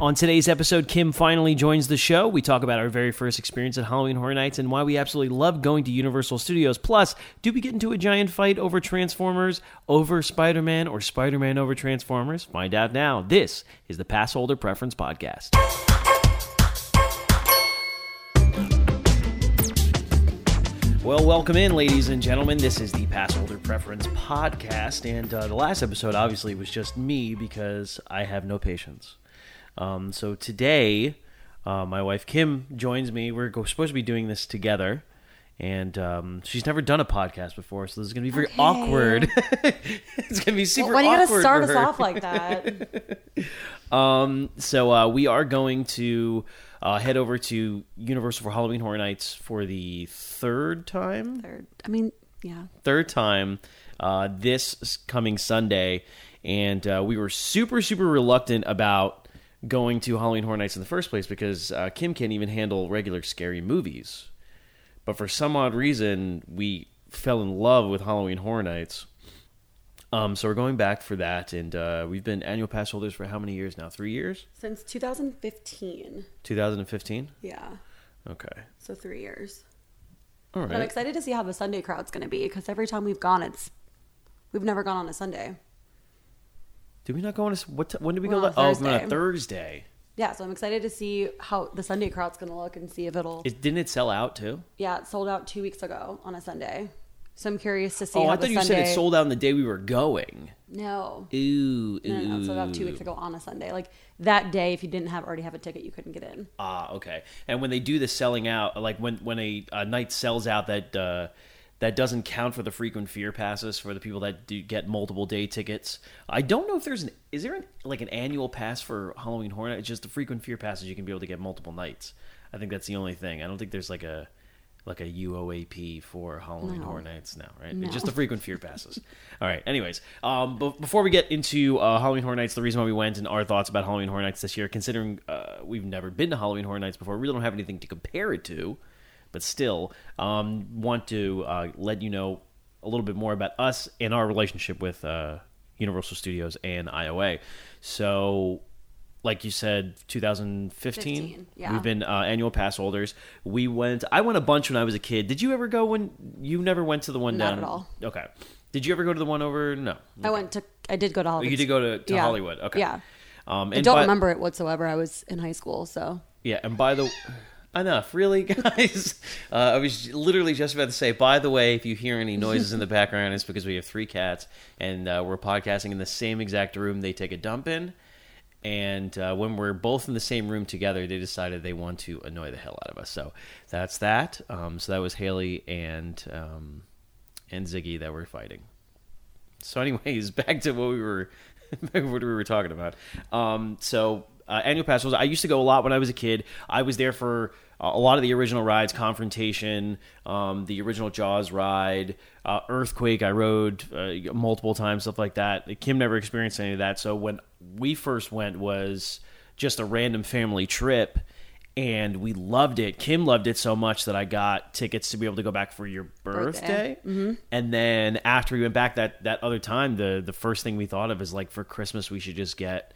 On today's episode, Kim finally joins the show. We talk about our very first experience at Halloween Horror Nights and why we absolutely love going to Universal Studios. Plus, do we get into a giant fight over Transformers, over Spider Man, or Spider Man over Transformers? Find out now. This is the Passholder Preference Podcast. Well, welcome in, ladies and gentlemen. This is the Passholder Preference Podcast, and uh, the last episode obviously was just me because I have no patience. Um, so today, uh, my wife Kim joins me. We're go- supposed to be doing this together, and um, she's never done a podcast before, so this is going to be very Okay. awkward. it's going to be super Why do you gotta start us off like that? Um, so uh, we are going to uh, head over to Universal for Halloween Horror Nights for the third time. Third. I mean, yeah. third time uh, this coming Sunday, and uh, we were super super reluctant about going to Halloween Horror Nights in the first place because uh, Kim can't even handle regular scary movies. But for some odd reason, we fell in love with Halloween Horror Nights. Um, so we're going back for that, and uh, we've been annual pass holders for how many years now? Three years? Since 2015. 2015. Yeah. Okay. So three years. All But I'm excited to see how the Sunday crowd's going to be because every time we've gone, it's we've never gone on a Sunday. Did we not go on a what? T- when did we We're go? on la- Oh, we went on a Thursday. Yeah, so I'm excited to see how the Sunday crowd's going to look and see if it'll. It didn't it sell out too? yeah, it sold out two weeks ago on a Sunday. So I'm curious to see Oh, how I the thought you Sunday. said it sold out on the day we were going. No. Ooh, ooh. No, no, no, it sold out two weeks ago on a Sunday. Like that day, if you didn't have already have a ticket, you couldn't get in. Ah, okay. And when they do the selling out, like when when a, a night sells out, that uh, that doesn't count for the frequent fear passes for the people that do get multiple day tickets. I don't know if there's an is there an like an annual pass for Halloween Horror Night? It's just the frequent fear passes you can be able to get multiple nights. I think that's the only thing. I don't think there's like a like a UOAP for Halloween No. Horror Nights now, right? No. It's just the frequent fear passes. All right. Anyways, um, but before we get into uh, Halloween Horror Nights, the reason why we went and our thoughts about Halloween Horror Nights this year, considering uh, we've never been to Halloween Horror Nights before, we really don't have anything to compare it to, but still, um, want to uh, let you know a little bit more about us and our relationship with uh, Universal Studios and IOA. So. Like you said, 2015. 15, yeah. We've been uh, annual pass holders. We went. I went a bunch when I was a kid. Did you ever go when you never went to the one Not down? at all. Okay. Did you ever go to the one over? No. I went to. I did go to Hollywood. You did go to, to Yeah. Hollywood. Okay. Yeah. Um, I and don't by- remember it whatsoever. I was in high school, so Yeah, and by the enough, really, guys. Uh, I was literally just about to say. By the way, if you hear any noises in the background, it's because we have three cats, and uh, we're podcasting in the same exact room they take a dump in. And uh, when we're both in the same room together, they decided they want to annoy the hell out of us. So that's that. Um, so that was Haley and um, and Ziggy that were fighting. So, anyways, back to what we were what we were talking about. Um, so, uh, annual pass holders. I used to go a lot when I was a kid. I was there for uh, a lot of the original rides, Confrontation, um, the original Jaws ride, uh, Earthquake. I rode uh, multiple times, stuff like that. Kim never experienced any of that. So when we first went, was just a random family trip and we loved it. Kim loved it so much that I got tickets to be able to go back for your birthday. Birthday. And then after we went back that that other time, the the first thing we thought of is like for Christmas we should just get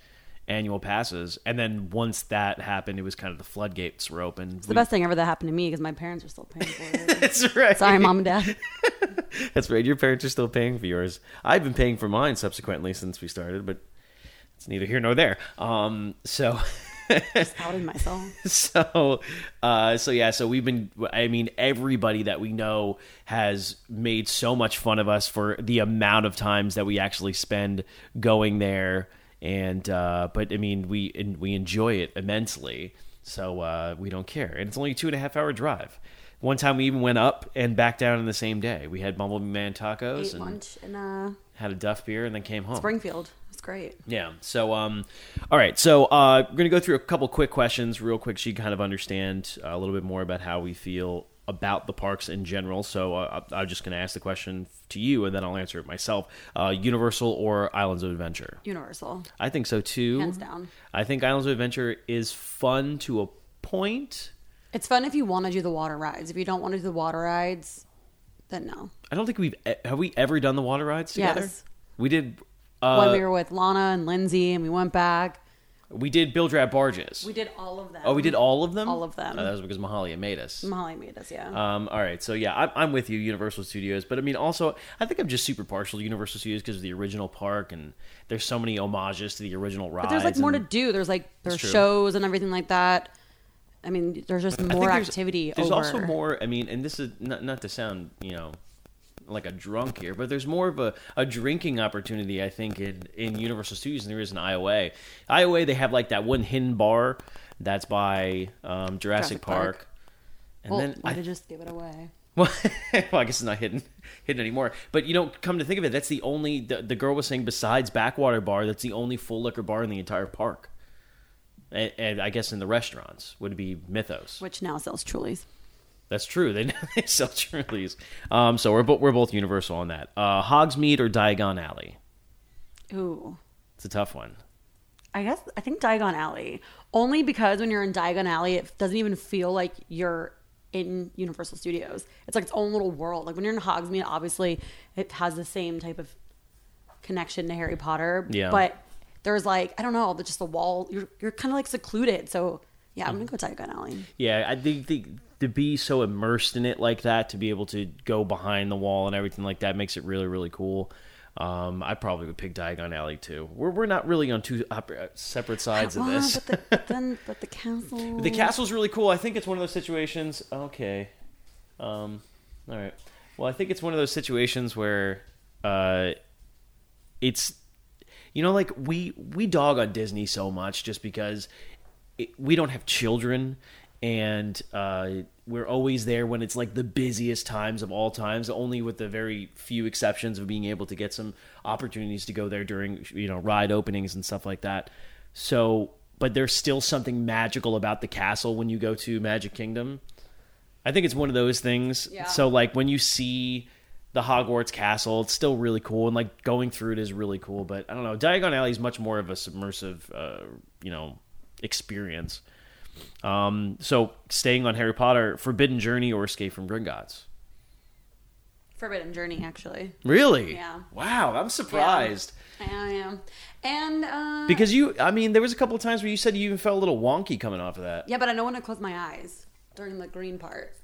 annual passes. And then once that happened, it was kind of the floodgates were open. it's the best thing ever that happened to me because my parents were still paying for it. That's right. Sorry, mom and dad. That's right. Your parents are still paying for yours. I've been paying for mine subsequently since we started, but it's neither here nor there. Um, so. Just outed myself. so uh so yeah so we've been i mean everybody that we know has made so much fun of us for the amount of times that we actually spend going there and uh but i mean we and we enjoy it immensely so uh we don't care and it's only a two and a half hour drive one time we even went up and back down in the same day we had bumblebee man tacos Ate and lunch in uh, had a duff beer and then came home Springfield. It's great. yeah. So, um, all right. So, uh, we're gonna go through a couple quick questions, real quick, so you kind of understand uh, a little bit more about how we feel about the parks in general. So, uh, I- I'm just gonna ask the question to you, and then I'll answer it myself. Uh, Universal or Islands of Adventure? Universal. I think so too. Hands down. I think Islands of Adventure is fun to a point. It's fun if you want to do the water rides. If you don't want to do the water rides, then no. I don't think we've have we ever done the water rides together. Yes. We did. Uh, when we were with Lana and Lindsay and we went back, We did Bilge-Rat barges. We did all of them. oh, we did all of them. All of them. Oh, that was because Mahalia made us. Mahalia made us, yeah. Um, all right, so yeah, I'm, I'm with you, Universal Studios, but I mean, also, I think I'm just super partial to Universal Studios because of the original park, and there's so many homages to the original rides. but there's like more to do. There's like there's shows and everything like that. I mean, there's just more there's- activity. There's over. also more. I mean, and this is not not to sound, you know, like a drunk here, but there's more of a, a drinking opportunity, I think, in, in Universal Studios than there is in IOA. IOA, they have like that one hidden bar that's by um, Jurassic, Jurassic Park. Park. And Well, then I, just give it away? Well, well, I guess it's not hidden hidden anymore. But you don't come to think of it, that's the only the, the girl was saying besides Backwater Bar, that's the only full liquor bar in the entire park. And, and I guess in the restaurants would be Mythos. Which now sells Trulies. That's true. They, they sell Trulies. Um, so we're both we're both universal on that. Uh, Hogsmeade or Diagon Alley. Ooh. It's a tough one. I guess I think Diagon Alley. Only because when you're in Diagon Alley, it doesn't even feel like you're in Universal Studios. It's like its own little world. Like when you're in Hogsmeade, obviously it has the same type of connection to Harry Potter. Yeah. But there's like I don't know, just the wall. You're you're kind of like secluded. So yeah, I'm gonna go Diagon Alley. Yeah, I think the, to be so immersed in it like that, to be able to go behind the wall and everything like that, makes it really really cool. Um, I probably would pick Diagon Alley too. We're we're not really on two uh, separate sides of Well, this. but, the, then but the castle. The castle's really cool. I think it's one of those situations. Okay. Um, all right. Well, I think it's one of those situations where uh, it's you know like we we dog on Disney so much just because it, we don't have children and uh, we're always there when it's like the busiest times of all times only with the very few exceptions of being able to get some opportunities to go there during you know ride openings and stuff like that. So but there's still something magical about the castle when you go to magic kingdom. I think it's one of those things. Yeah. so like when you see the hogwarts castle it's still really cool and like going through it is really cool but i don't know. Diagon alley is much more of a submersive uh, you know experience um, so staying on harry potter forbidden journey or escape from gringotts Forbidden Journey, actually. really Yeah. wow i'm surprised I am. And uh, because you i mean there was a couple of times where you said you even felt a little wonky coming off of that yeah, but I know when to close my eyes during the green part.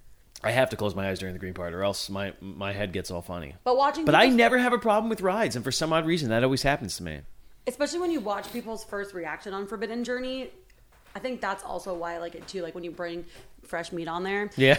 I have to close my eyes during the green part, or else my my head gets all funny. But watching, But I never have a problem with rides, and for some odd reason, that always happens to me. especially when you watch people's first reaction on Forbidden Journey, I think that's also why I like it too. Like when you bring fresh meat on there, Yeah,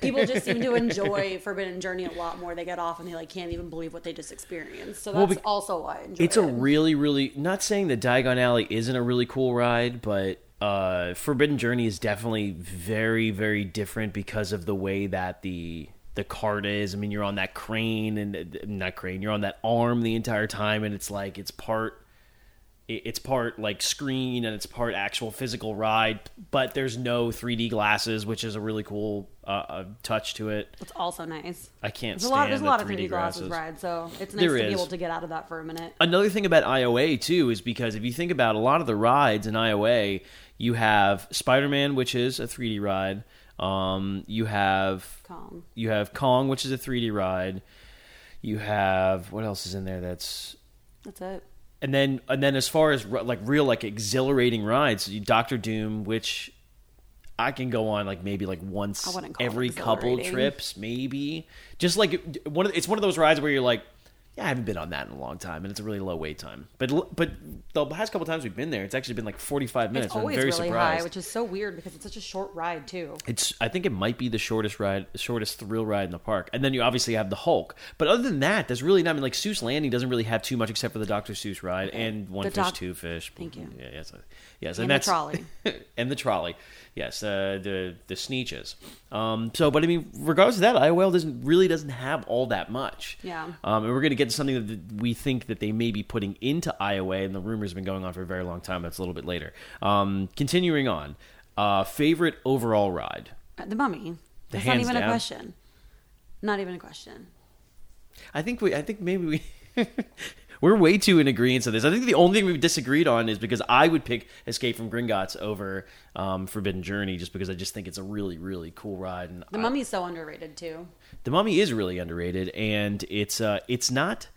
people just seem to enjoy Forbidden Journey a lot more. They get off and they like can't even believe what they just experienced. So that's Well, also why I enjoy it's it. a really, really. Not saying that Diagon Alley isn't a really cool ride, but uh, Forbidden Journey is definitely very, very different because of the way that the the cart is. I mean, you're on that crane and uh, not crane. You're on that arm the entire time, and it's like it's part. It- It's part like screen and it's part actual physical ride, but there's no 3D glasses, which is a really cool uh, uh, touch to it. It's also nice. I can't There's a lot. There's a lot of 3D 3D glasses glasses. rides, so it's nice There to is. be able to get out of that for a minute. Another thing about IOA too is because if you think about a lot of the rides in IOA, you have Spider-Man, which is a 3D ride. Um, you have Kong. you have Kong, which is a 3D ride. You have what else is in there? That's That's it. And then and then as far as like real like exhilarating rides, Doctor Doom, which I can go on like maybe like once I wouldn't call it every couple trips, maybe. Just like one of it's one of those rides where you're like, yeah, I haven't been on that in a long time, and it's a really low wait time. But but the last couple times we've been there, it's actually been like 45 minutes. It's and I'm always very really surprised. high, which is so weird because it's such a short ride too. It's I think it might be the shortest ride, shortest thrill ride in the park. And then you obviously have the Hulk. But other than that, there's really not. I mean, like Seuss Landing doesn't really have too much except for the Dr. Seuss ride and one The fish, doc- two fish. Thank you. Yeah, yes, uh, yes, And and, the trolley. and the trolley. Yes, uh, the the Sneetches. Um, so, but I mean, regardless of that, IOL doesn't really doesn't have all that much. Yeah. Um, and we're going to get something that we think that they may be putting into IOA, and the rumor's been going on for a very long time. That's a little bit later. Um, continuing on, uh, favorite overall ride. Uh, The Mummy. The That's not even down. a question. Not even a question. I think we. I think maybe we. We're way too in agreement on this. I think the only thing we've disagreed on is because I would pick Escape from Gringotts over um, Forbidden Journey, just because I just think it's a really, really cool ride. And The I- Mummy's so underrated too. the Mummy is really underrated, and it's uh, it's not,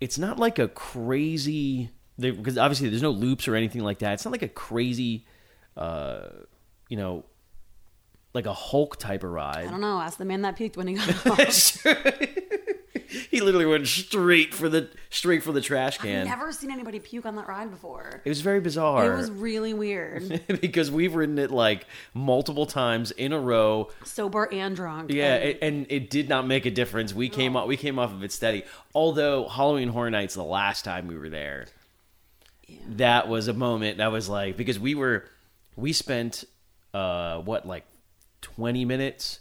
it's not like a crazy. because obviously there's no loops or anything like that. It's not like a crazy, uh, you know, like a Hulk type of ride. I don't know. Ask the man that peaked when he got off. He literally went straight for the straight for the trash I've can. never seen anybody puke on that ride before. It was very bizarre. It was really weird. because we've ridden it like multiple times in a row. Sober and drunk. Yeah, And it, and it did not make a difference. We came off we came off of it steady. Although Halloween Horror Nights the last time we were there, that was a moment that was like because we were we spent uh what like 20 minutes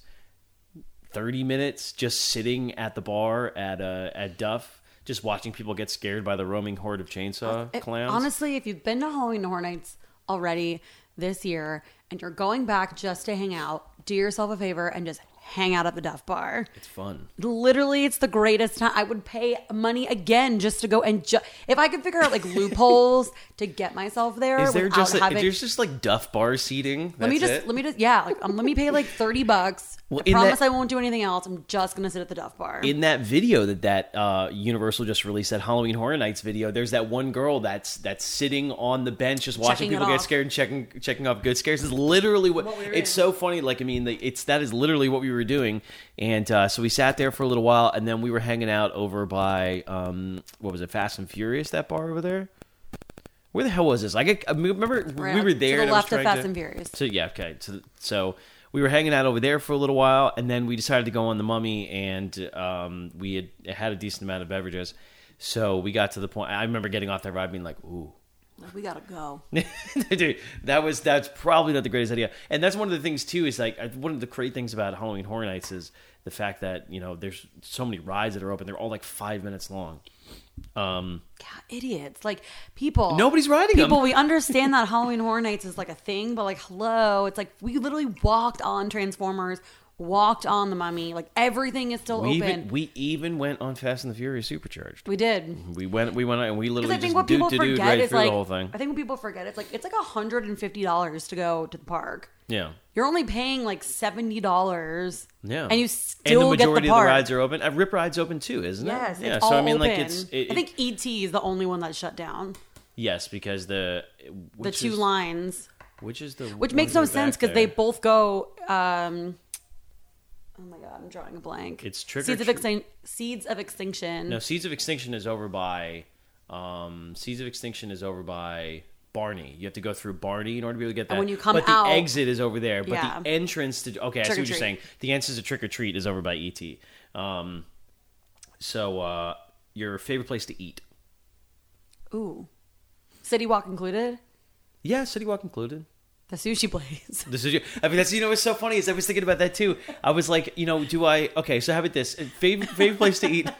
30 minutes just sitting at the bar at uh at Duff just watching people get scared by the roaming horde of chainsaw It- clowns. honestly, if you've been to Halloween Horror Nights already this year and you're going back just to hang out, do yourself a favor and just hang out at the Duff Bar. it's fun. Literally, it's the greatest time. I would pay money again just to go and ju- if I could figure out like loopholes to get myself there. Is there just a, having, there's just like Duff bar seating? let me just it? let me just yeah like um, let me pay like thirty bucks. Well, I promise that- I won't do anything else. I'm just gonna sit at the Duff Bar. in that video that that uh, Universal just released, that Halloween Horror Nights video, there's that one girl that's that's sitting on the bench just watching Checking people get scared and checking checking off good scares. Is literally what, What we it's doing. so funny. Like I mean, the, it's that is literally what we were doing. And uh, so we sat there for a little while, and then we were hanging out over by um, what was it, Fast and Furious, that bar over there. Where the hell was this? I, get, I remember Right we were there. to the and I was left of Fast to- and Furious. so yeah, okay. So, so we were hanging out over there for a little while, and then we decided to go on the Mummy, and um, we had had a decent amount of beverages. So we got to the point. I remember getting off that ride, being like, "Ooh, we gotta go. Dude, that was that's probably not the greatest idea." And that's one of the things too. Is like one of the great things about Halloween Horror Nights is the fact that you know there's so many rides that are open. They're all like five minutes long. Um, God, idiots. Like people. Nobody's riding People, we understand that Halloween Horror Nights is like a thing, but like, hello, it's like we literally walked on Transformers, walked on the Mummy. Like everything is still we open. even we even went on Fast and the Furious Supercharged. we did. We went we went and we literally I think just what people to doot forget right is like, the whole thing. I think what people forget it's like it's like hundred and fifty dollars to go to the park. Yeah. You're only paying like seventy dollars. Yeah, and you and still the get majority the of the rides are open. Uh, Rip Ride's open too, isn't Yes, it? Yeah, it's so all I mean, like open. it's. It, I think ET is the only one that's shut down. yes, because the The two is, lines. which is the which makes no sense because they both go. Um, oh my god, I'm drawing a blank. It's Trick seeds of Treat- extinction. Seeds of extinction. No, Seeds of Extinction is over by. Um, Seeds of Extinction is over by Barney. You have to go through Barney in order to be able to get that. And when you come but the exit is over there. But Yeah. the entrance to okay, I see what you're saying. The entrance to Trick or Treat is over by ET. Um, so uh, your favorite place to eat? Ooh, City Walk included. Yeah, City Walk included. The sushi place. This is. I mean, that's you know what's so funny is I was thinking about that too. I was like, you know, do I? Okay, so how about this? Favorite favorite place to eat?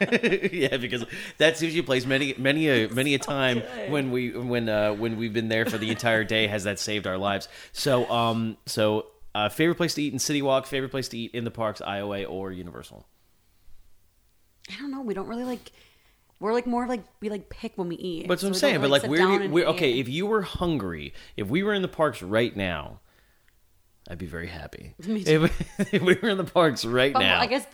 yeah, because that sushi place many many a many a time when we when uh when we've been there for the entire day has that saved our lives. So um so uh, favorite place to eat in City Walk, favorite place to eat in the parks, IOA or Universal. I don't know. We don't really like. We're like more like we like pick when we eat. But that's what I'm saying. But like, sit we're, we're okay. If you were hungry, if we were in the parks right now, I'd be very happy. Me too. If, if we were in the parks right Bumble- now, I guess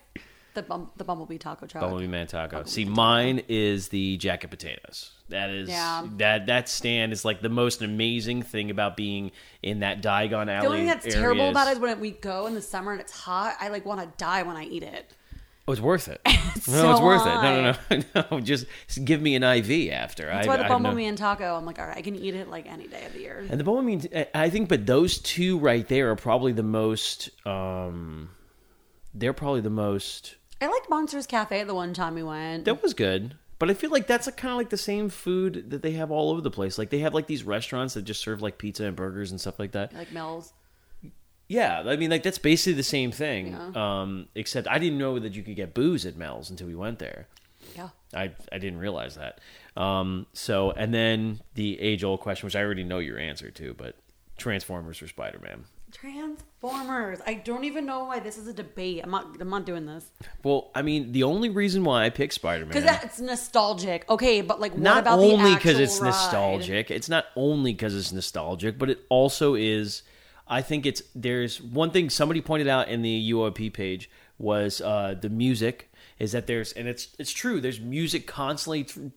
the bum, the Bumblebee taco truck. Bumblebee Man Taco. See, mine is the jacket potatoes. That is Yeah. that that stand is like the most amazing thing about being in that Diagon Alley. The only thing that's areas. terrible about it is when we go in the summer and it's hot. I like want to die when I eat it. Oh, it's worth it. no, so it's worth it. No, no, no, no. Just, give me an IV after. That's I, why the I Bumblebee and taco. I'm like, all right, I can eat it like any day of the year. And the Bumblebee, I think, but those two right there are probably the most. um They're probably the most. I liked Monsters Cafe the one time we went. That was good. But I feel like that's kind of like the same food that they have all over the place. Like they have like these restaurants that just serve like pizza and burgers and stuff like that. like Mel's. Yeah, I mean, like that's basically the same thing. Yeah. Um, except I didn't know that you could get booze at Mel's until we went there. Yeah. I I didn't realize that. Um, so and then the age old question, which I already know your answer to, but Transformers or Spider Man. Transformers. I don't even know why this is a debate. I'm not. I'm not doing this Well, I mean, the only reason why I picked Spider Man because that's nostalgic. Okay, but like, what not about only because it's nostalgic. It's not only because it's nostalgic, but it also is. I think it's there's one thing somebody pointed out in the UOP page was uh, the music is that there's and it's it's true. There's music constantly th-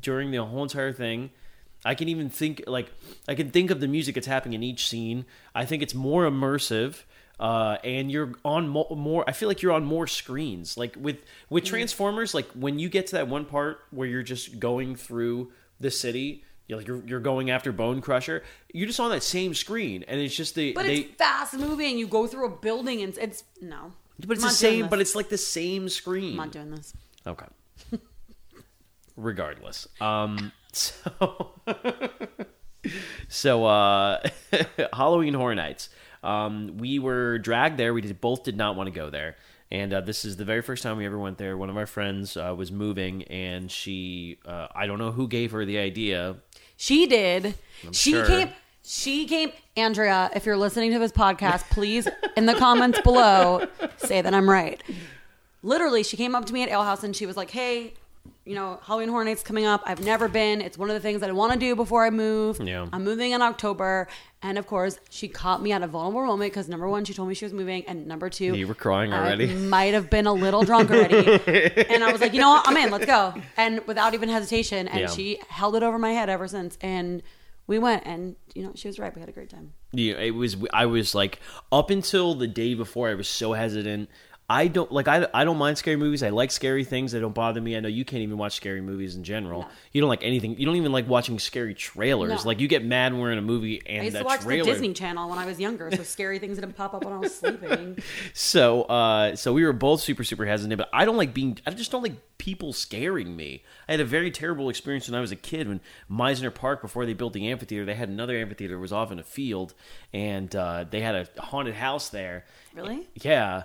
during the whole entire thing. I can even think like I can think of the music that's happening in each scene. I think it's more immersive. Uh, and you're on mo- more. I feel like you're on more screens. Like with with Mm-hmm. Transformers, like when you get to that one part where you're just going through the city, you're like you're, you're going after Bonecrusher. You're just on that same screen, and it's just the But they. it's fast moving. You go through a building and it's no. but it's the not same. But it's like the same screen. I'm not doing this. Okay. Regardless. Um so So uh Halloween Horror Nights. Um we were dragged there. We did, both did not want to go there. And uh, this is the very first time we ever went there. One of our friends uh, was moving, and she, uh, I don't know who gave her the idea. She did. she sure. came. She came. Andrea, if you're listening to this podcast, please in the comments below say that I'm right. Literally, she came up to me at Ale House and she was like, "Hey, you know, Halloween Horror Nights coming up. I've never been. It's one of the things that I want to do before I move. Yeah. I'm moving in October." And of course, she caught me at a vulnerable moment because number one, she told me she was moving, and number two, You were crying I already? might have been a little drunk already. and I was like, you know what? I'm in. Let's go. And without even hesitation. And Yeah. she held it over my head ever since. And we went, and you know, she was right. We had a great time. Yeah, it was. I was like up until the day before. I was so hesitant. I don't like. I, I don't mind scary movies. I like scary things. They don't bother me. I know you can't even watch scary movies in general. No. You don't like anything. You don't even like watching scary trailers. No. Like you get mad when we're in a movie and I used to watch trailer. the Disney Channel when I was younger, so scary things didn't pop up when I was sleeping. So, uh, so we were both super, super hesitant. But I don't like being. I just don't like people scaring me. I had a very terrible experience when I was a kid. When Mizner Park, before they built the amphitheater, they had another amphitheater. It was off in a field, and uh, they had a haunted house there. Really? Yeah.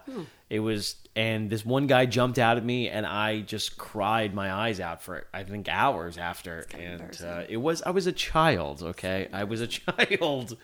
It was, and this one guy jumped out at me, and I just cried my eyes out for I think hours after. And uh, it was I was a child. Okay, I was a child.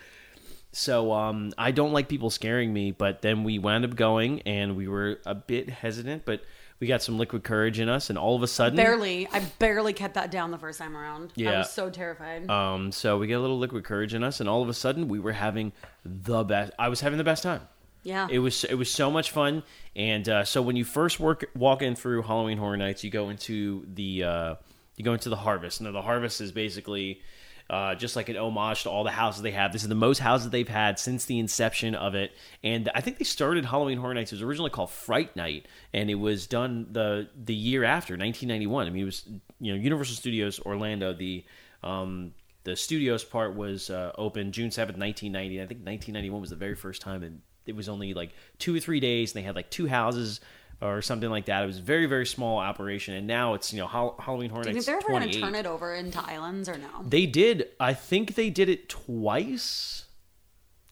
So um, I don't like people scaring me, but then we wound up going, and we were a bit hesitant, but we got some liquid courage in us, and all of a sudden, Barely. I barely kept that down the first time around. Yeah, I was so terrified. um, so we get a little liquid courage in us, and all of a sudden, we were having the best. I was having the best time. Yeah. It was it was so much fun, and uh, so when you first work walk in through Halloween Horror Nights, you go into the uh, you go into the Harvest. Now the Harvest is basically uh, just like an homage to all the houses they have. This is the most houses they've had since the inception of it, and I think they started Halloween Horror Nights. It was originally called Fright Night, and it was done the the year after 1991. I mean, it was you know Universal Studios Orlando. The um, the studios part was uh, open June seventh, nineteen ninety. I think nineteen ninety one was the very first time, and it was only like two or three days. And they had like two houses or something like that. It was a very very small operation, and now it's you know Hall- Halloween Horror Do you Nights. think they're ever going to turn it over into islands or no? They did. I think they did it twice.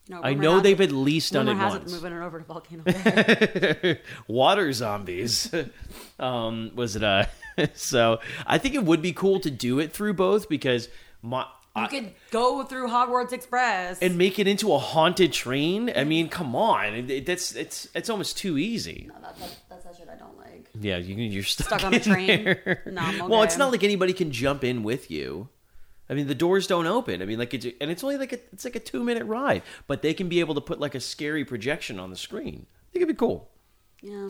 No. I know they've at least done it has once. it moving it over to Volcano Bay. Water zombies. um, was it uh so I think it would be cool to do it through both because my you I- could go through Hogwarts Express. and make it into a haunted train. I mean, come on, it, it- that's it's it's almost too easy. No, that, that, that's that shit I don't like. Yeah, you, you're stuck, Stuck on a in train? there. No, I'm Well, it's not like anybody can jump in with you. I mean, the doors don't open. I mean, like, it's, and it's only like a, it's like a two minute ride, but they can be able to put like a scary projection on the screen. I think it'd be cool. Yeah.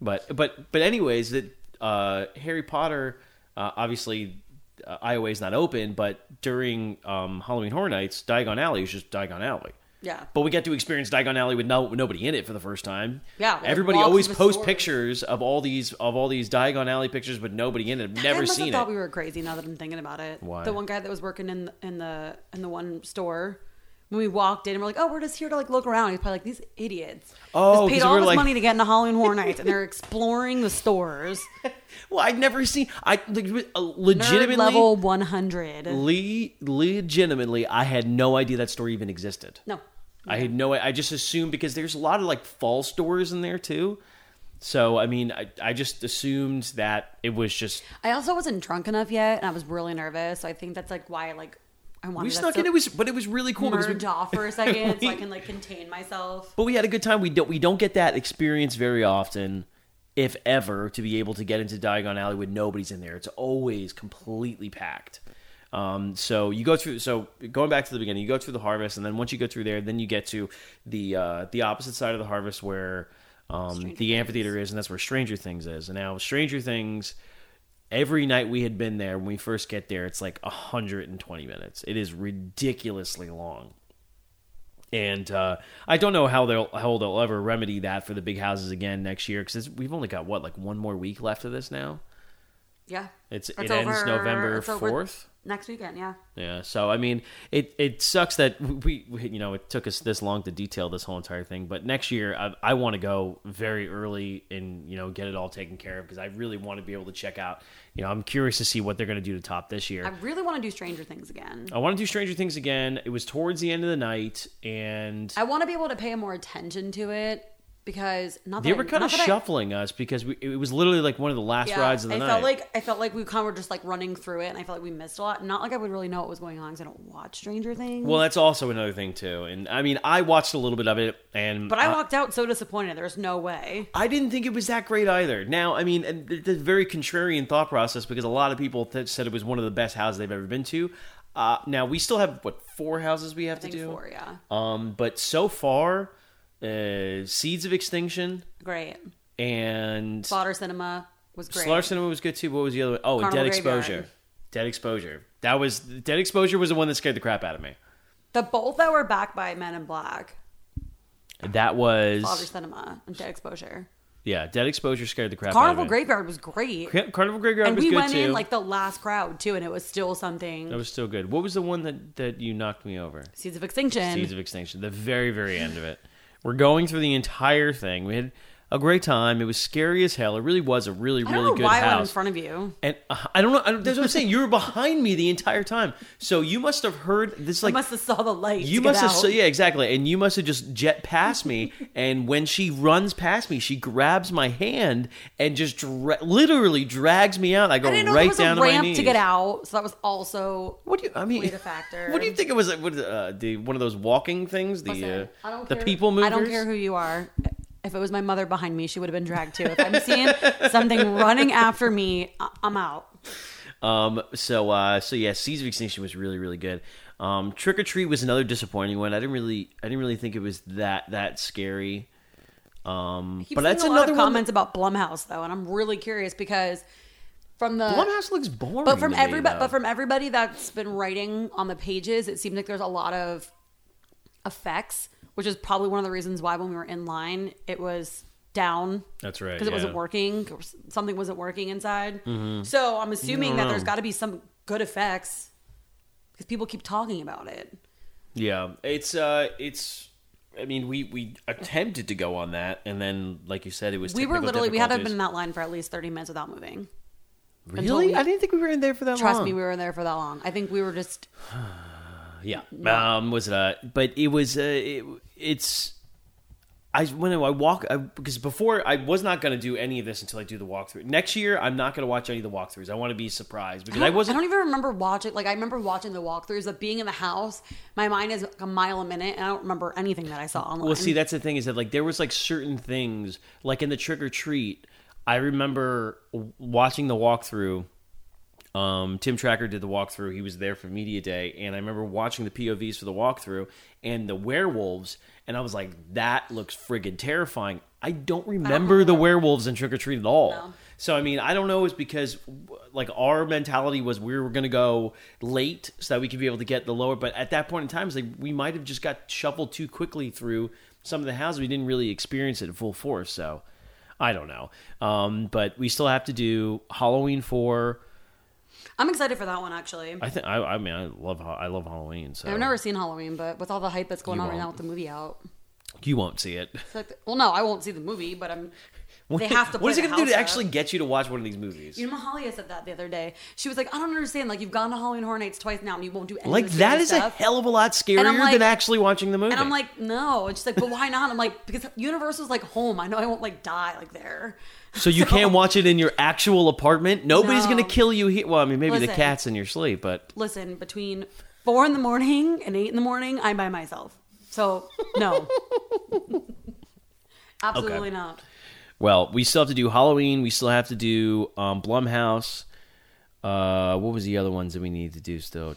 But but but anyways, that uh, Harry Potter uh, obviously uh, is not open, but during um, Halloween Horror Nights, Diagon Alley is just Diagon Alley. Yeah. But we get to experience Diagon Alley with no nobody in it for the first time. Yeah, like, everybody always posts pictures of all these of all these Diagon Alley pictures with nobody in it. I've never seen have thought we were crazy now that I'm thinking about it. Why? The one guy that was working in the, in the in the one store when we walked in, and we're like, "Oh, we're just here to like look around." He's probably like, "These idiots Oh, just paid all this like- money to get into Halloween Horror Nights, and they're exploring the stores." Well, I've never seen. I like, uh, Nerd legitimately, level 100. le- legitimately, I had no idea that store even existed. No, I had no. I just assumed because there's a lot of like fall stores in there too. So I mean, I, I just assumed that it was just I also wasn't drunk enough yet, and I was really nervous. So I think that's like why like I wanted we snuck in. It was, but it was really cool because we, off for a second, so I can like contain myself. but we had a good time. We don't we don't get that experience very often, if ever, to be able to get into Diagon Alley when nobody's in there. It's always completely packed. Um, so you go through. So going back to the beginning, you go through the harvest, and then once you go through there, then you get to the uh, the opposite side of the harvest where um, the amphitheater is, and that's where Stranger Things is. And now Stranger Things every night we had been there when we first get there, it's like 120 minutes. It is ridiculously long. And uh, I don't know how they'll how they'll ever remedy that for the big houses again next year because we've only got what like one more week left of this now. Yeah. It's, It's it ends November over fourth. Next weekend, yeah. Yeah, so I mean, it it sucks that we, we you know it took us this long to detail this whole entire thing. But next year, I, I want to go very early and you know get it all taken care of because I really want to be able to check out. You know, I'm curious to see what they're going to do to top this year. I really want to do Stranger Things again. I want to do Stranger Things again. It was towards the end of the night, and I want to be able to pay more attention to it because not that they I- were kind not of that I- shuffling us because we, it was literally like one of the last yeah, rides of the I night. felt like I felt like we kind of were just like running through it, and I felt like we missed a lot. Not like I would really know what was going on because I don't watch Stranger Things. well, that's also another thing too. And I mean, I watched a little bit of it, and but I walked out so disappointed. There's no way. I didn't think it was that great either. Now, I mean, and th- th- very contrarian thought process because a lot of people th- said it was one of the best houses they've ever been to. Uh, now we still have what four houses we have I to do. four, yeah, Um, but so far, uh, Seeds of Extinction great. and Slaughter Cinema was great. Slaughter Cinema was good too. What was the other one? Oh, Carnival Dead Graveyard. Exposure. Dead Exposure. That was Dead Exposure was the one that scared the crap out of me. The both that were backed by Men in Black, That was Slaughter Cinema, and Dead Exposure. yeah. Dead Exposure scared the crap Carnival out of me. Carnival Graveyard was great, Car- Carnival Graveyard and was we good went too. in like the last crowd too, and it was still something. that was still good. What was the one that that you knocked me over? Seeds of Extinction. Seeds of Extinction. The very, very end of it. We're going through the entire thing. We had a great time. It was scary as hell. It really was a really, I really good why I went in front of you. and uh, I don't know. I don't, that's what I'm saying. You were behind me the entire time, so you must have heard this. I Like must have saw the light. you must have. out. Yeah, exactly. And you must have just jet past me. and when she runs past me, she grabs my hand and just dra- literally drags me out. I go I didn't know right there was down a to my ramp knees. to get out, so that was also What do you? I mean, a factor. What do you think it was? What, uh, the one of those walking things? The Listen, uh, the people movers. I don't care who you are. If it was my mother behind me, she would have been dragged too. If I'm seeing something running after me, I- I'm out. Um. So. Uh. So yeah. Seeds of Extinction was really really good. Um. Trick or Treat was another disappointing one. I didn't really. I didn't really think it was that that scary. Um. But that's seeing a lot another comments about Blumhouse though, and I'm really curious because from the Blumhouse looks boring. but from everybody, but from everybody that's been writing on the pages, it seems like there's a lot of effects, which is probably one of the reasons why when we were in line, it was down That's right. because it wasn't working. Something wasn't working inside. So I'm assuming that there's got to be some good effects because people keep talking about it. Yeah. It's. Uh. It's. I mean, we we attempted to go on that, and then, like you said, it was. We were literally we had to have difficulties. been in that line for at least 30 minutes without moving. Really? we- I didn't think we were in there for that Trust long. me, we were in there for that long. I think we were just Yeah. Um. Was it? Uh, but it was. Uh. It, it's. I when I walk I, because before I was not going to do any of this until I do the walkthrough. Next year, I'm not going to watch any of the walkthroughs. I want to be surprised because I, don't- wasn't. I don't even remember watching. Like I remember watching the walkthroughs, but being in the house, my mind is like a mile a minute, and I don't remember anything that I saw online. Well, see, that's the thing is that like there was like certain things like in the trick or treat. I remember watching the walkthrough. Um, TimTracker did the walkthrough. He was there for media day, and I remember watching the POVs for the walkthrough and the werewolves, and I was like, "That looks friggin' terrifying." I don't remember the werewolves in Trick or Treat at all. No. So I mean, I don't know. It's because like our mentality was we were going to go late so that we could be able to get the lower. But at that point in time, it's like we might have just got shuffled too quickly through some of the houses. We didn't really experience it in full force. So I don't know. Um, but we still have to do Halloween four. I'm excited for that one actually. I think I, I mean I love I love Halloween. So I've never seen Halloween, but with all the hype that's going You on right now won't. with the movie out, you won't see it. it's like, well, no, I won't see the movie, but I'm. They have to. what is it going to do to actually get you to watch one of these movies? You know, Mahalia said that the other day. She was like, "I don't understand. Like, you've gone to Halloween Horror Nights twice now, and you won't do anything." like that is stuff. a hell of a lot scarier like- than actually watching the movie. And I'm like, no. And she's like, but why not? I'm like, because Universal's like home. I know I won't like die like there. So you can't watch it in your actual apartment. Nobody's No. going to kill you here. Well, I mean, maybe the cat's in your sleep, but Listen, between four in the morning and eight in the morning, I'm by myself. So no, absolutely Okay. not. Well, we still have to do Halloween. We still have to do um, Blumhouse. Uh, what was the other ones that we need to do still?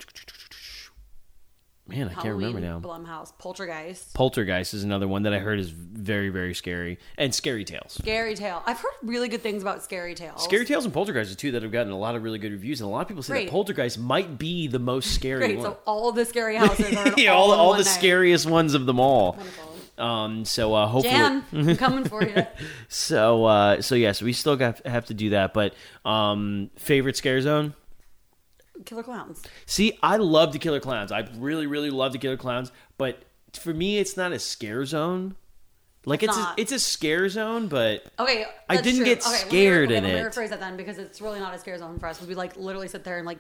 man, I can't remember now. Blumhouse, Poltergeist, Poltergeist is another one that I heard is very, very scary, and Scary Tales. Scary Tale. I've heard really good things about Scary Tales. Scary Tales and Poltergeist are two that have gotten a lot of really good reviews, and a lot of people say Great. that Poltergeist might be the most scary Great. one. So all the scary houses are yeah, all, all, all the night. scariest ones of them all. Wonderful. Um, so uh, hopefully, Jan, I'm coming for you. so uh, so yes, we still got have to do that. But um, favorite scare zone. Killer Clowns. See, I love the Killer Clowns. I really, really love the Killer Clowns. But for me, it's not a scare zone. Like it's It's a, it's a scare zone, but Okay, I didn't true. get okay, let me- scared okay, in let me it. rephrase that then because it's really not a scare zone for us. We like literally sit there and like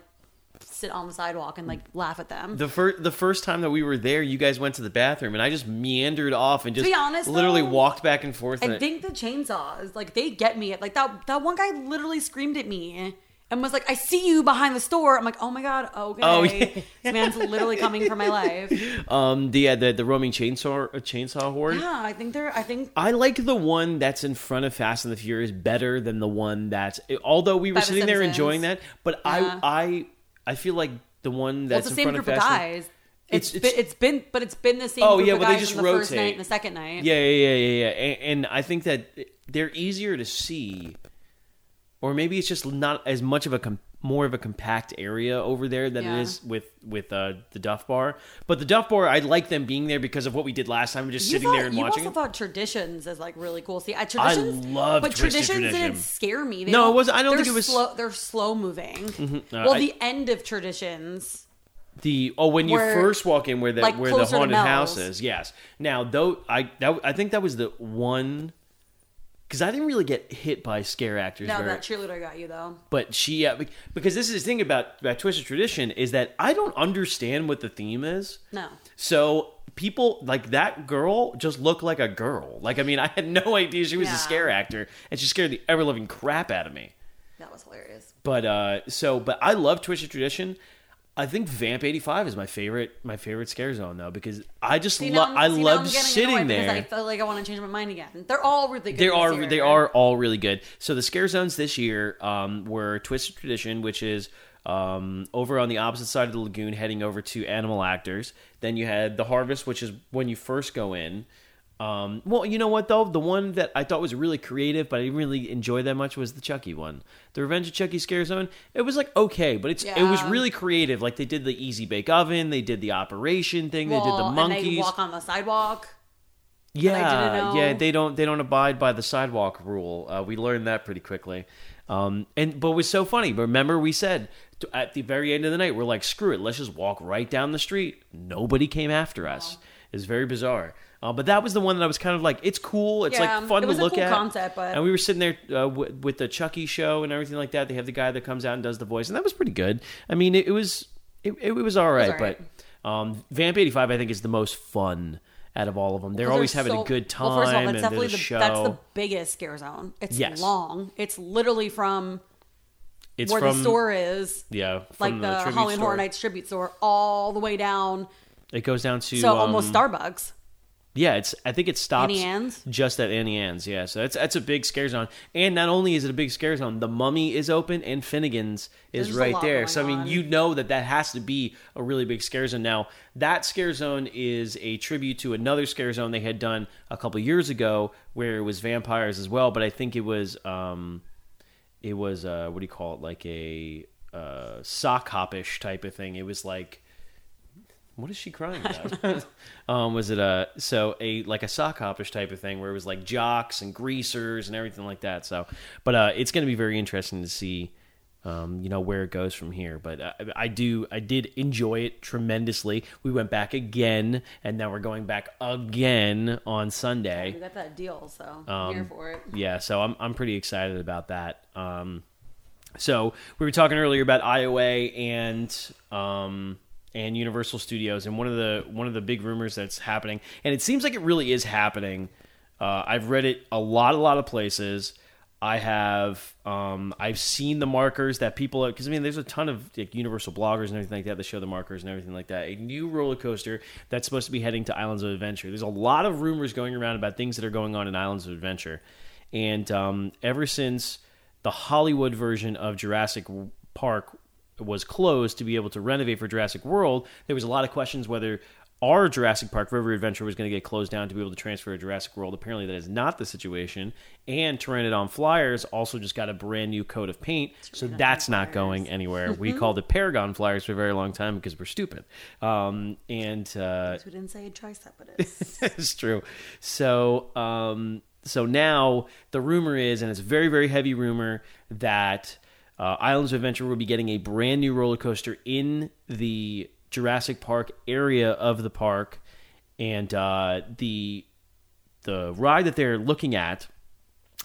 sit on the sidewalk and like laugh at them. the first the first time that we were there, you guys went to the bathroom, and I just meandered off and just honest, literally though, walked back and forth. and I it- think the chainsaws, like they get me. Like that that one guy literally screamed at me and was like, "I see you behind the store." I'm like, "Oh my god, okay." Oh, yeah. this man's literally coming for my life. um, the uh, the the roaming chainsaw uh, chainsaw horde. Yeah, I think they're. I think I like the one that's in front of Fast and the Furious better than the one that's. Although we were By the sitting there enjoying that, but Yeah. I I I feel like the one well, that's the in same group of of guys. It's- It's, it's- it's been, but it's been the same. Oh, yeah, but they just the first rotate. night and the second night. Yeah, yeah, yeah, yeah, yeah. And, and I think that they're easier to see, or maybe it's just not as much of a com- more of a compact area over there than Yeah. it is with with uh, the Duff Bar. But the Duff Bar, I like them being there because of what we did last time, just You sitting thought, there and you watching. You also it. thought traditions is like really cool. See, I traditions, I love but traditions Tradition. didn't scare me. They No, it wasn't- I don't think it was- Slow, they're slow moving. Uh, well, I- the end of traditions. The oh, when you Where- first walk in, where the like, where the haunted house is, yes. Now, though, I that, I think that was the one because I didn't really get hit by scare actors. No, very, that cheerleader got you though. but she uh, because this is the thing about about Twisted Tradition is that I don't understand what the theme is. No, So people like that girl just looked like a girl. Like I mean, I had no idea she was Yeah. a scare actor, and she scared the ever living crap out of me. that was hilarious. But uh, so but I love Twisted Tradition. I think Vamp eighty five is my favorite my favorite scare zone though because I just See, love I I'm- see, now loved I'm getting sitting there. I feel like I want to change my mind again. They're all really good. They are year. they are all really good. So the scare zones this year um, were Twisted Tradition, which is um, over on the opposite side of the lagoon, heading over to Animal Actors. Then you had the Harvest, which is when you first go in. Um, well, you know what though, the one that I thought was really creative, but I didn't really enjoy that much was the Chucky one, the Revenge of Chucky Scare Zone. It was like okay, but it's it was really creative. Like they did the Easy Bake Oven, they did the Operation thing, they did the Well, And monkeys. they walk on the sidewalk. Yeah, didn't know. yeah, they don't they don't abide by the sidewalk rule. Uh, we learned that pretty quickly. Um, and but it was so funny. Remember, we said at the very end of the night, we're like, screw it, let's just walk right down the street. Nobody came after us. It's very bizarre. Uh, but that was the one that I was kind of like, it's cool. It's Yeah, like fun it was to a look cool at. concept, but- and we were sitting there uh, w- with the Chucky show and everything like that. They have the guy that comes out and does the voice, and that was pretty good. I mean, it, it was it, it was all right, all right. but um, Vamp eighty five I think is the most fun out of all of them. They're always having so- a good time. Well, first of all, that's and definitely there's the show. that's the biggest scare zone. It's Yes. long. It's literally from it's where from the store is, yeah, like from the, tribute Halloween store. Horror Nights tribute store, all the way down. It goes down to So um, almost Starbucks. Yeah, it's. I think it stops Auntie Anne's? just at Auntie Anne's. Yeah, so that's that's a big scare zone. And not only is it a big scare zone, the Mummy is open and Finnegan's is There's a right lot there. going So I mean, on. you know that that has to be a really big scare zone. Now that scare zone is a tribute to another scare zone they had done a couple years ago, where it was vampires as well. But I think it was um, it was uh, what do you call it? Like a uh, sock hopish type of thing. It was like what is she crying about? um, was it a so a like a sock hopish type of thing where it was like jocks and greasers and everything like that. So, but uh, it's going to be very interesting to see, um, you know, where it goes from here. But uh, I do, I did enjoy it tremendously. We went back again, and now we're going back again on Sunday. We got that deal, so I'm here Um, for it. Yeah, so I'm I'm pretty excited about that. Um, so we were talking earlier about IOA and um, and Universal Studios, and one of the one of the big rumors that's happening, and it seems like it really is happening. Uh, I've read it a lot, a lot of places. I have um, I've seen the markers that people because I mean there's a ton of like, Universal bloggers and everything like that that show the markers and everything like that. A new roller coaster that's supposed to be heading to Islands of Adventure. There's a lot of rumors going around about things that are going on in Islands of Adventure, and um, ever since the Hollywood version of Jurassic Park was closed to be able to renovate for Jurassic World, there was a lot of questions whether our Jurassic Park River Adventure was going to get closed down to be able to transfer to Jurassic World. Apparently, that is not the situation. And Pteranodon Flyers also just got a brand new coat of paint, so that's not going anywhere. we called it Paragon Flyers for a very long time because we're stupid. Um, and uh, We didn't say tricepidus. it's true. So, um, so now the rumor is, and it's a very, very heavy rumor that uh, Islands of Adventure will be getting a brand new roller coaster in the Jurassic Park area of the park, and uh, the the ride that they're looking at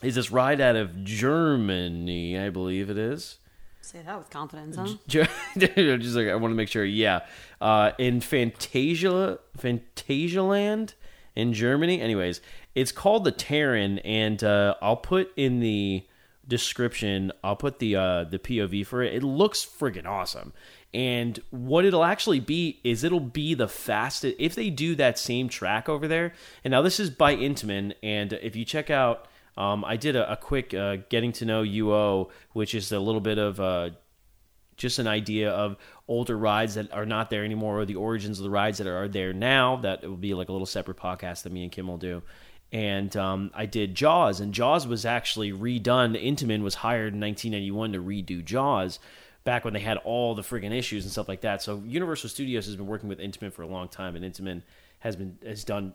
is this ride out of Germany, I believe it is. say that with confidence, huh? Just like I want to make sure. Yeah, uh, in Fantasia, Phantasialand in Germany. Anyways, it's called the Taron, and uh, I'll put in the description. I'll put the uh, the POV for it. It looks friggin' awesome. And what it'll actually be is it'll be the fastest if they do that same track over there. And now this is by Intamin, and if you check out. Um, I did a, a quick uh, getting to know UO, which is a little bit of uh, just an idea of older rides that are not there anymore or the origins of the rides that are there now that it will be like a little separate podcast that me and kim will do and um, i did jaws and jaws was actually redone intamin was hired in 1991 to redo jaws back when they had all the friggin' issues and stuff like that so universal studios has been working with intamin for a long time and intamin has been has done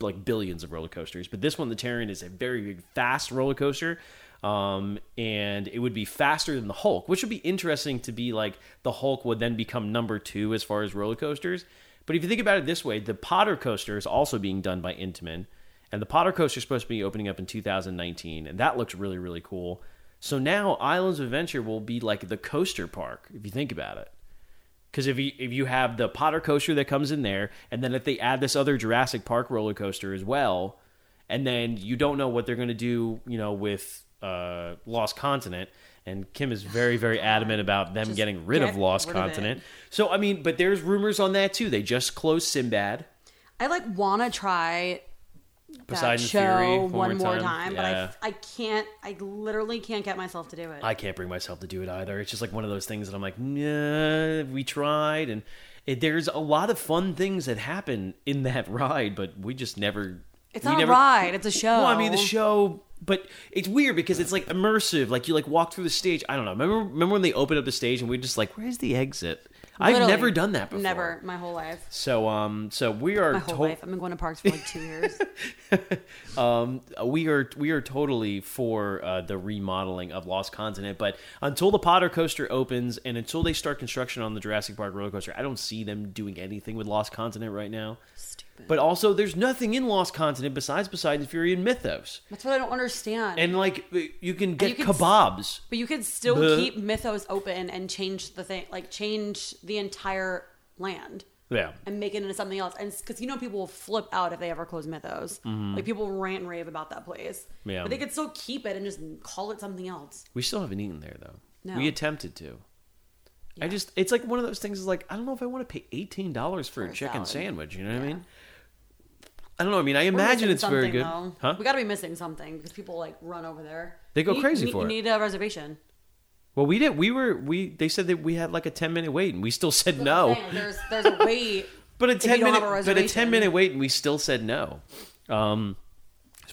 like billions of roller coasters. But this one, the Taron, is a very big, fast roller coaster. Um, and it would be faster than the Hulk, which would be interesting to be like the Hulk would then become number two as far as roller coasters. But if you think about it this way, the Potter coaster is also being done by Intamin, and the Potter coaster is supposed to be opening up in 2019, and that looks really, really cool. So now Islands of Adventure will be like the coaster park, if you think about it. Because if you if you have the Potter coaster that comes in there, and then if they add this other Jurassic Park roller coaster as well, and then you don't know what they're going to do, you know, with uh, Lost Continent. And Kim is very very adamant about them Just getting rid of Lost rid of. Continent. So I mean, but there's rumors on that too. They just closed Sinbad. I like want to try that Poseidon's show Fury one, one more more time. time, Yeah. but I I can't. I literally can't get myself to do it. I can't bring myself to do it either. It's just like one of those things that I'm like, nah, we tried, and it, there's a lot of fun things that happen in that ride, but we just never. it's not never, a ride. It's a show. Well, I mean the show, but it's weird because it's like immersive. Like you like walk through the stage. I don't know. Remember, remember when they opened up the stage and we are just like, where's the exit? I've Literally, never done that before. Never, my whole life. So um, so we are My whole to- life. I've been going to parks for like two years. um, we are we are totally for uh, the remodeling of Lost Continent, but until the Potter coaster opens and until they start construction on the Jurassic Park roller coaster, I don't see them doing anything with Lost Continent right now. Stupid. But also, there's nothing in Lost Continent besides Poseidon's Fury and Mythos, That's what I don't understand. and like you can get you kebabs. but you could still Bleh. keep Mythos open and change the thing, like change the entire land Yeah, and make it into something else. And because you know people will flip out if they ever close Mythos. Like people rant and rave about that place. Mm-hmm. Yeah. But they could still keep it and just call it something else. we still haven't eaten there though. No. We attempted to. I just it's like one of those things is like I don't know if I want to pay eighteen dollars for, For a chicken salad. sandwich. You know what I mean? I don't know. I mean, I imagine it's very good. though. Huh? We got to be missing something because people like run over there. They go You crazy you for it. You need a reservation. Well, we did. We were. We. They said that we had like a ten minute wait, and we still said no. That's what I'm There's there's a wait. But a ten minute. a But a ten minute wait, and we still said no. Um.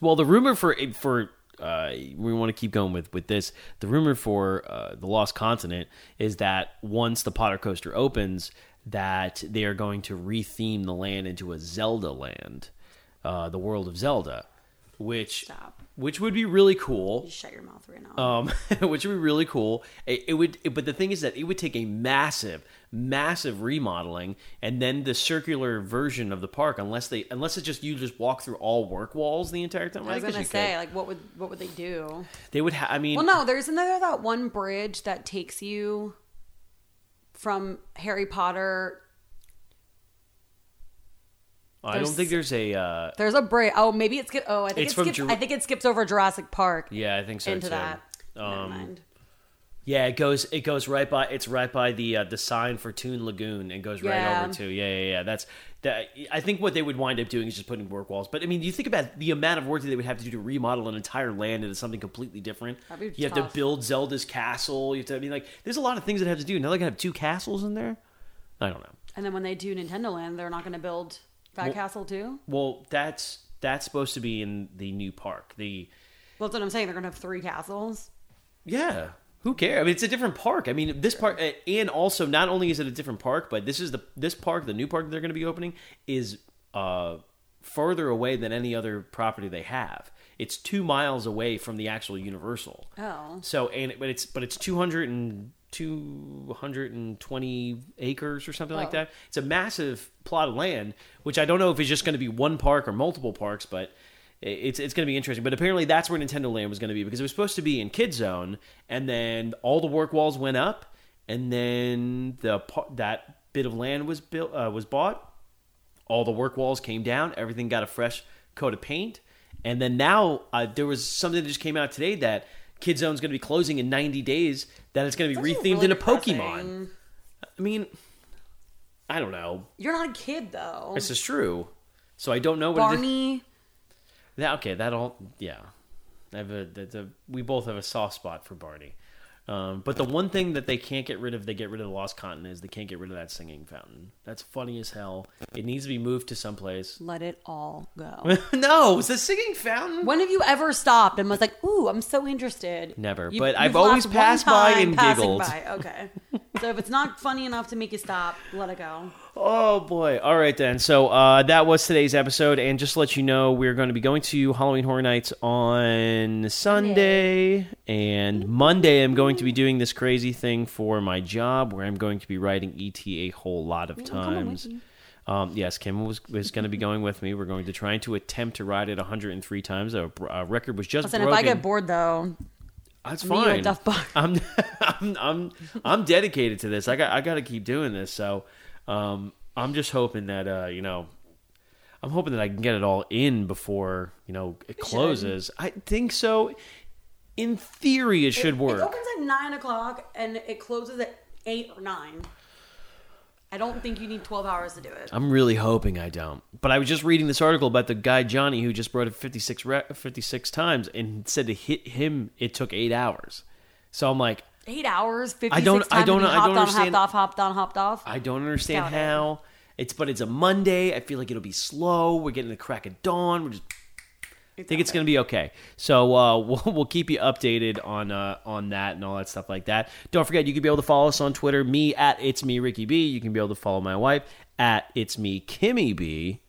Well, the rumor for for uh, we want to keep going with with this. The rumor for uh, the Lost Continent is that once the Potter Coaster opens, that they are going to retheme the land into a Zelda land, uh, the world of Zelda, which Stop. which would be really cool. You shut your mouth right now. um, which would be really cool. It, it would, it- but the thing is that it would take a massive, massive remodeling, and then the circular version of the park, unless they, unless it's just you just walk through all work walls the entire time. I was guess gonna say, could. like, what would what would they do? they would. Ha- I mean, Well, no, there's another that one bridge that takes you from Harry Potter. I don't think there's a. Uh, There's a bridge. Oh, maybe it skips. Oh, I think It's it skips. I think it skips over Jurassic Park yeah, I think so into too. that. Never Um, mind. Yeah, it goes. It goes right by. It's right by the uh, the sign for Toon Lagoon, and goes right over to. Yeah, yeah, yeah. That's that. I think what they would wind up doing is just putting work walls. But I mean, you think about the amount of work that they would have to do to remodel an entire land into something completely different. That'd be you have to build Zelda's castle. You have to. I mean, like, there's a lot of things that have to do. Now they're gonna have two castles in there. I don't know. And then when they do Nintendo Land, they're not going to build that Well- castle too. Well, that's that's supposed to be in the new park. The Well, that's what I'm saying. They're going to have three castles. Yeah. Who cares? I mean, it's a different park. I mean, this park, and also not only is it a different park, but this is the this park, the new park that they're going to be opening, is uh, further away than any other property they have. It's two miles away from the actual Universal. Oh. So, and but it's but it's 200 and 220 acres or something like Oh. that. It's a massive plot of land, which I don't know if it's just going to be one park or multiple parks, but it's it's going to be interesting. But apparently, that's where Nintendo Land was going to be because it was supposed to be in Kid Zone, and then all the work walls went up, and then the that bit of land was built uh, was bought. All the work walls came down. Everything got a fresh coat of paint, and then now uh, there was something that just came out today that Kid Zone's going to be closing in 90 days. That it's going to be rethemed really into depressing. Pokemon. I mean, I don't know. You're not a kid though. This is true. So I don't know what it is. That, okay, that all yeah. I have a, a we both have a soft spot for Barney. Um, but the one thing that they can't get rid of, they get rid of the Lost Continent, is they can't get rid of that singing fountain. That's funny as hell. It needs to be moved to someplace. Let it all go. no, it's a singing fountain. when have you ever stopped and was like, "Ooh, I'm so interested"? Never. You- But I've always passed by and giggled. by. Okay. so if it's not funny enough to make you stop, let it go. Oh boy! All right then. So uh, that was today's episode, and just to let you know, we're going to be going to Halloween Horror Nights on Sunday, and Monday I'm going to be doing this crazy thing for my job, where I'm going to be writing ET a whole lot of come on with times. Um, yes, Kim was, was going to be going with me. We're going to try to attempt to ride it 103 times. A, a record was just Listen, if. I get bored though, That's fine. Duff Bar. I'm, I'm, I'm, I'm dedicated to this. I got, I got to keep doing this. So, um, I'm just hoping that, uh, you know, I'm hoping that I can get it all in before you know it closes. I think so. In theory, it should work. It opens at nine o'clock and it closes at eight or nine. I don't think you need twelve hours to do it. I'm really hoping I don't. But I was just reading this article about the guy Johnny who just wrote it 56, re- 56 times and said to hit him it took eight hours. So I'm like, Eight hours, fifty I don't- I don't and know- you I don't on, understand- hopped off, hopped on, hopped off. I don't understand it. how. It's but it's a Monday. I feel like it'll be slow. We're getting the crack of dawn. We're just I think it's going to be okay. So uh, we'll we'll keep you updated on uh, on that and all that stuff like that. Don't forget you can be able to follow us on Twitter. Me at it's me Ricky B. You can be able to follow my wife at it's me Kimmy B.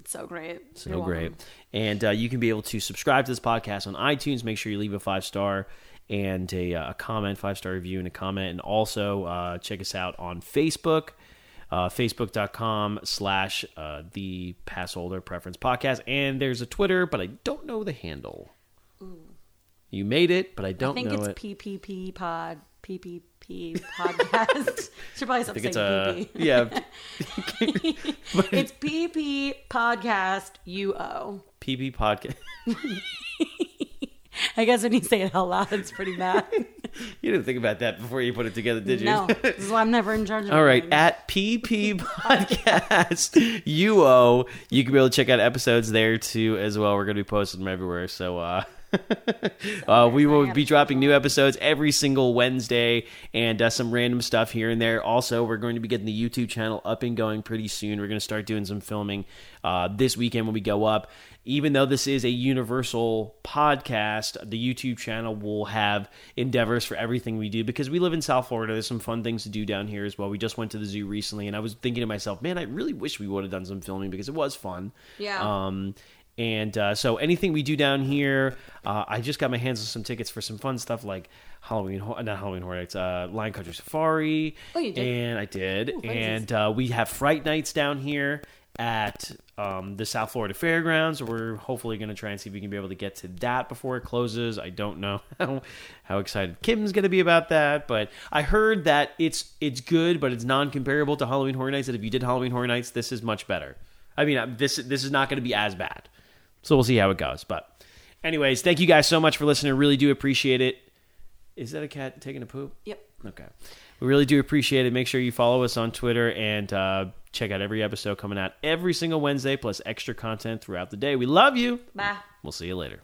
It's so great. So You're great. welcome. And uh, you can be able to subscribe to this podcast on iTunes. Make sure you leave a five star and a, uh, a comment, five star review, and a comment. And also uh, check us out on Facebook, uh, facebook.com slash uh, the Passholder Preference Podcast. And there's a Twitter, but I don't know the handle. You made it, but I I don't think know it's it. PPP pod PPP podcast. Should probably stop I think it's a PP. yeah it's PP podcast UO. PB podcast. I guess when you say it out loud, it's pretty bad. you didn't think about that before you put it together, did you? no, this is why I'm never in charge of All right, at PP Podcast UO, you can be able to check out episodes there too as well. We're going to be posting them everywhere, so uh, uh, we will be dropping new episodes every single Wednesday and uh, some random stuff here and there. Also, we're going to be getting the YouTube channel up and going pretty soon. We're going to start doing some filming uh, this weekend when we go up. Even though this is a universal podcast, the YouTube channel will have endeavors for everything we do because we live in South Florida. There's some fun things to do down here as well. We just went to the zoo recently, and I was thinking to myself, man, I really wish we would have done some filming because it was fun. Yeah. Um, and uh, so anything we do down here, uh, I just got my hands on some tickets for some fun stuff like Halloween, not Halloween Horror Nights, uh, Lion Country Safari. Oh, you did? And I did. Ooh, and uh, we have Fright Nights down here at um, the South Florida Fairgrounds. We're hopefully going to try and see if we can be able to get to that before it closes. I don't know how, how excited Kim's going to be about that, but I heard that it's it's good, but it's non-comparable to Halloween Horror Nights. That if you did Halloween Horror Nights, this is much better. I mean, uh, this this is not going to be as bad. So we'll see how it goes. But, anyways, thank you guys so much for listening. Really do appreciate it. Is that a cat taking a poop? Yep. Okay. We really do appreciate it. Make sure you follow us on Twitter and uh, check out every episode coming out every single Wednesday, plus extra content throughout the day. We love you. Bye. We'll see you later.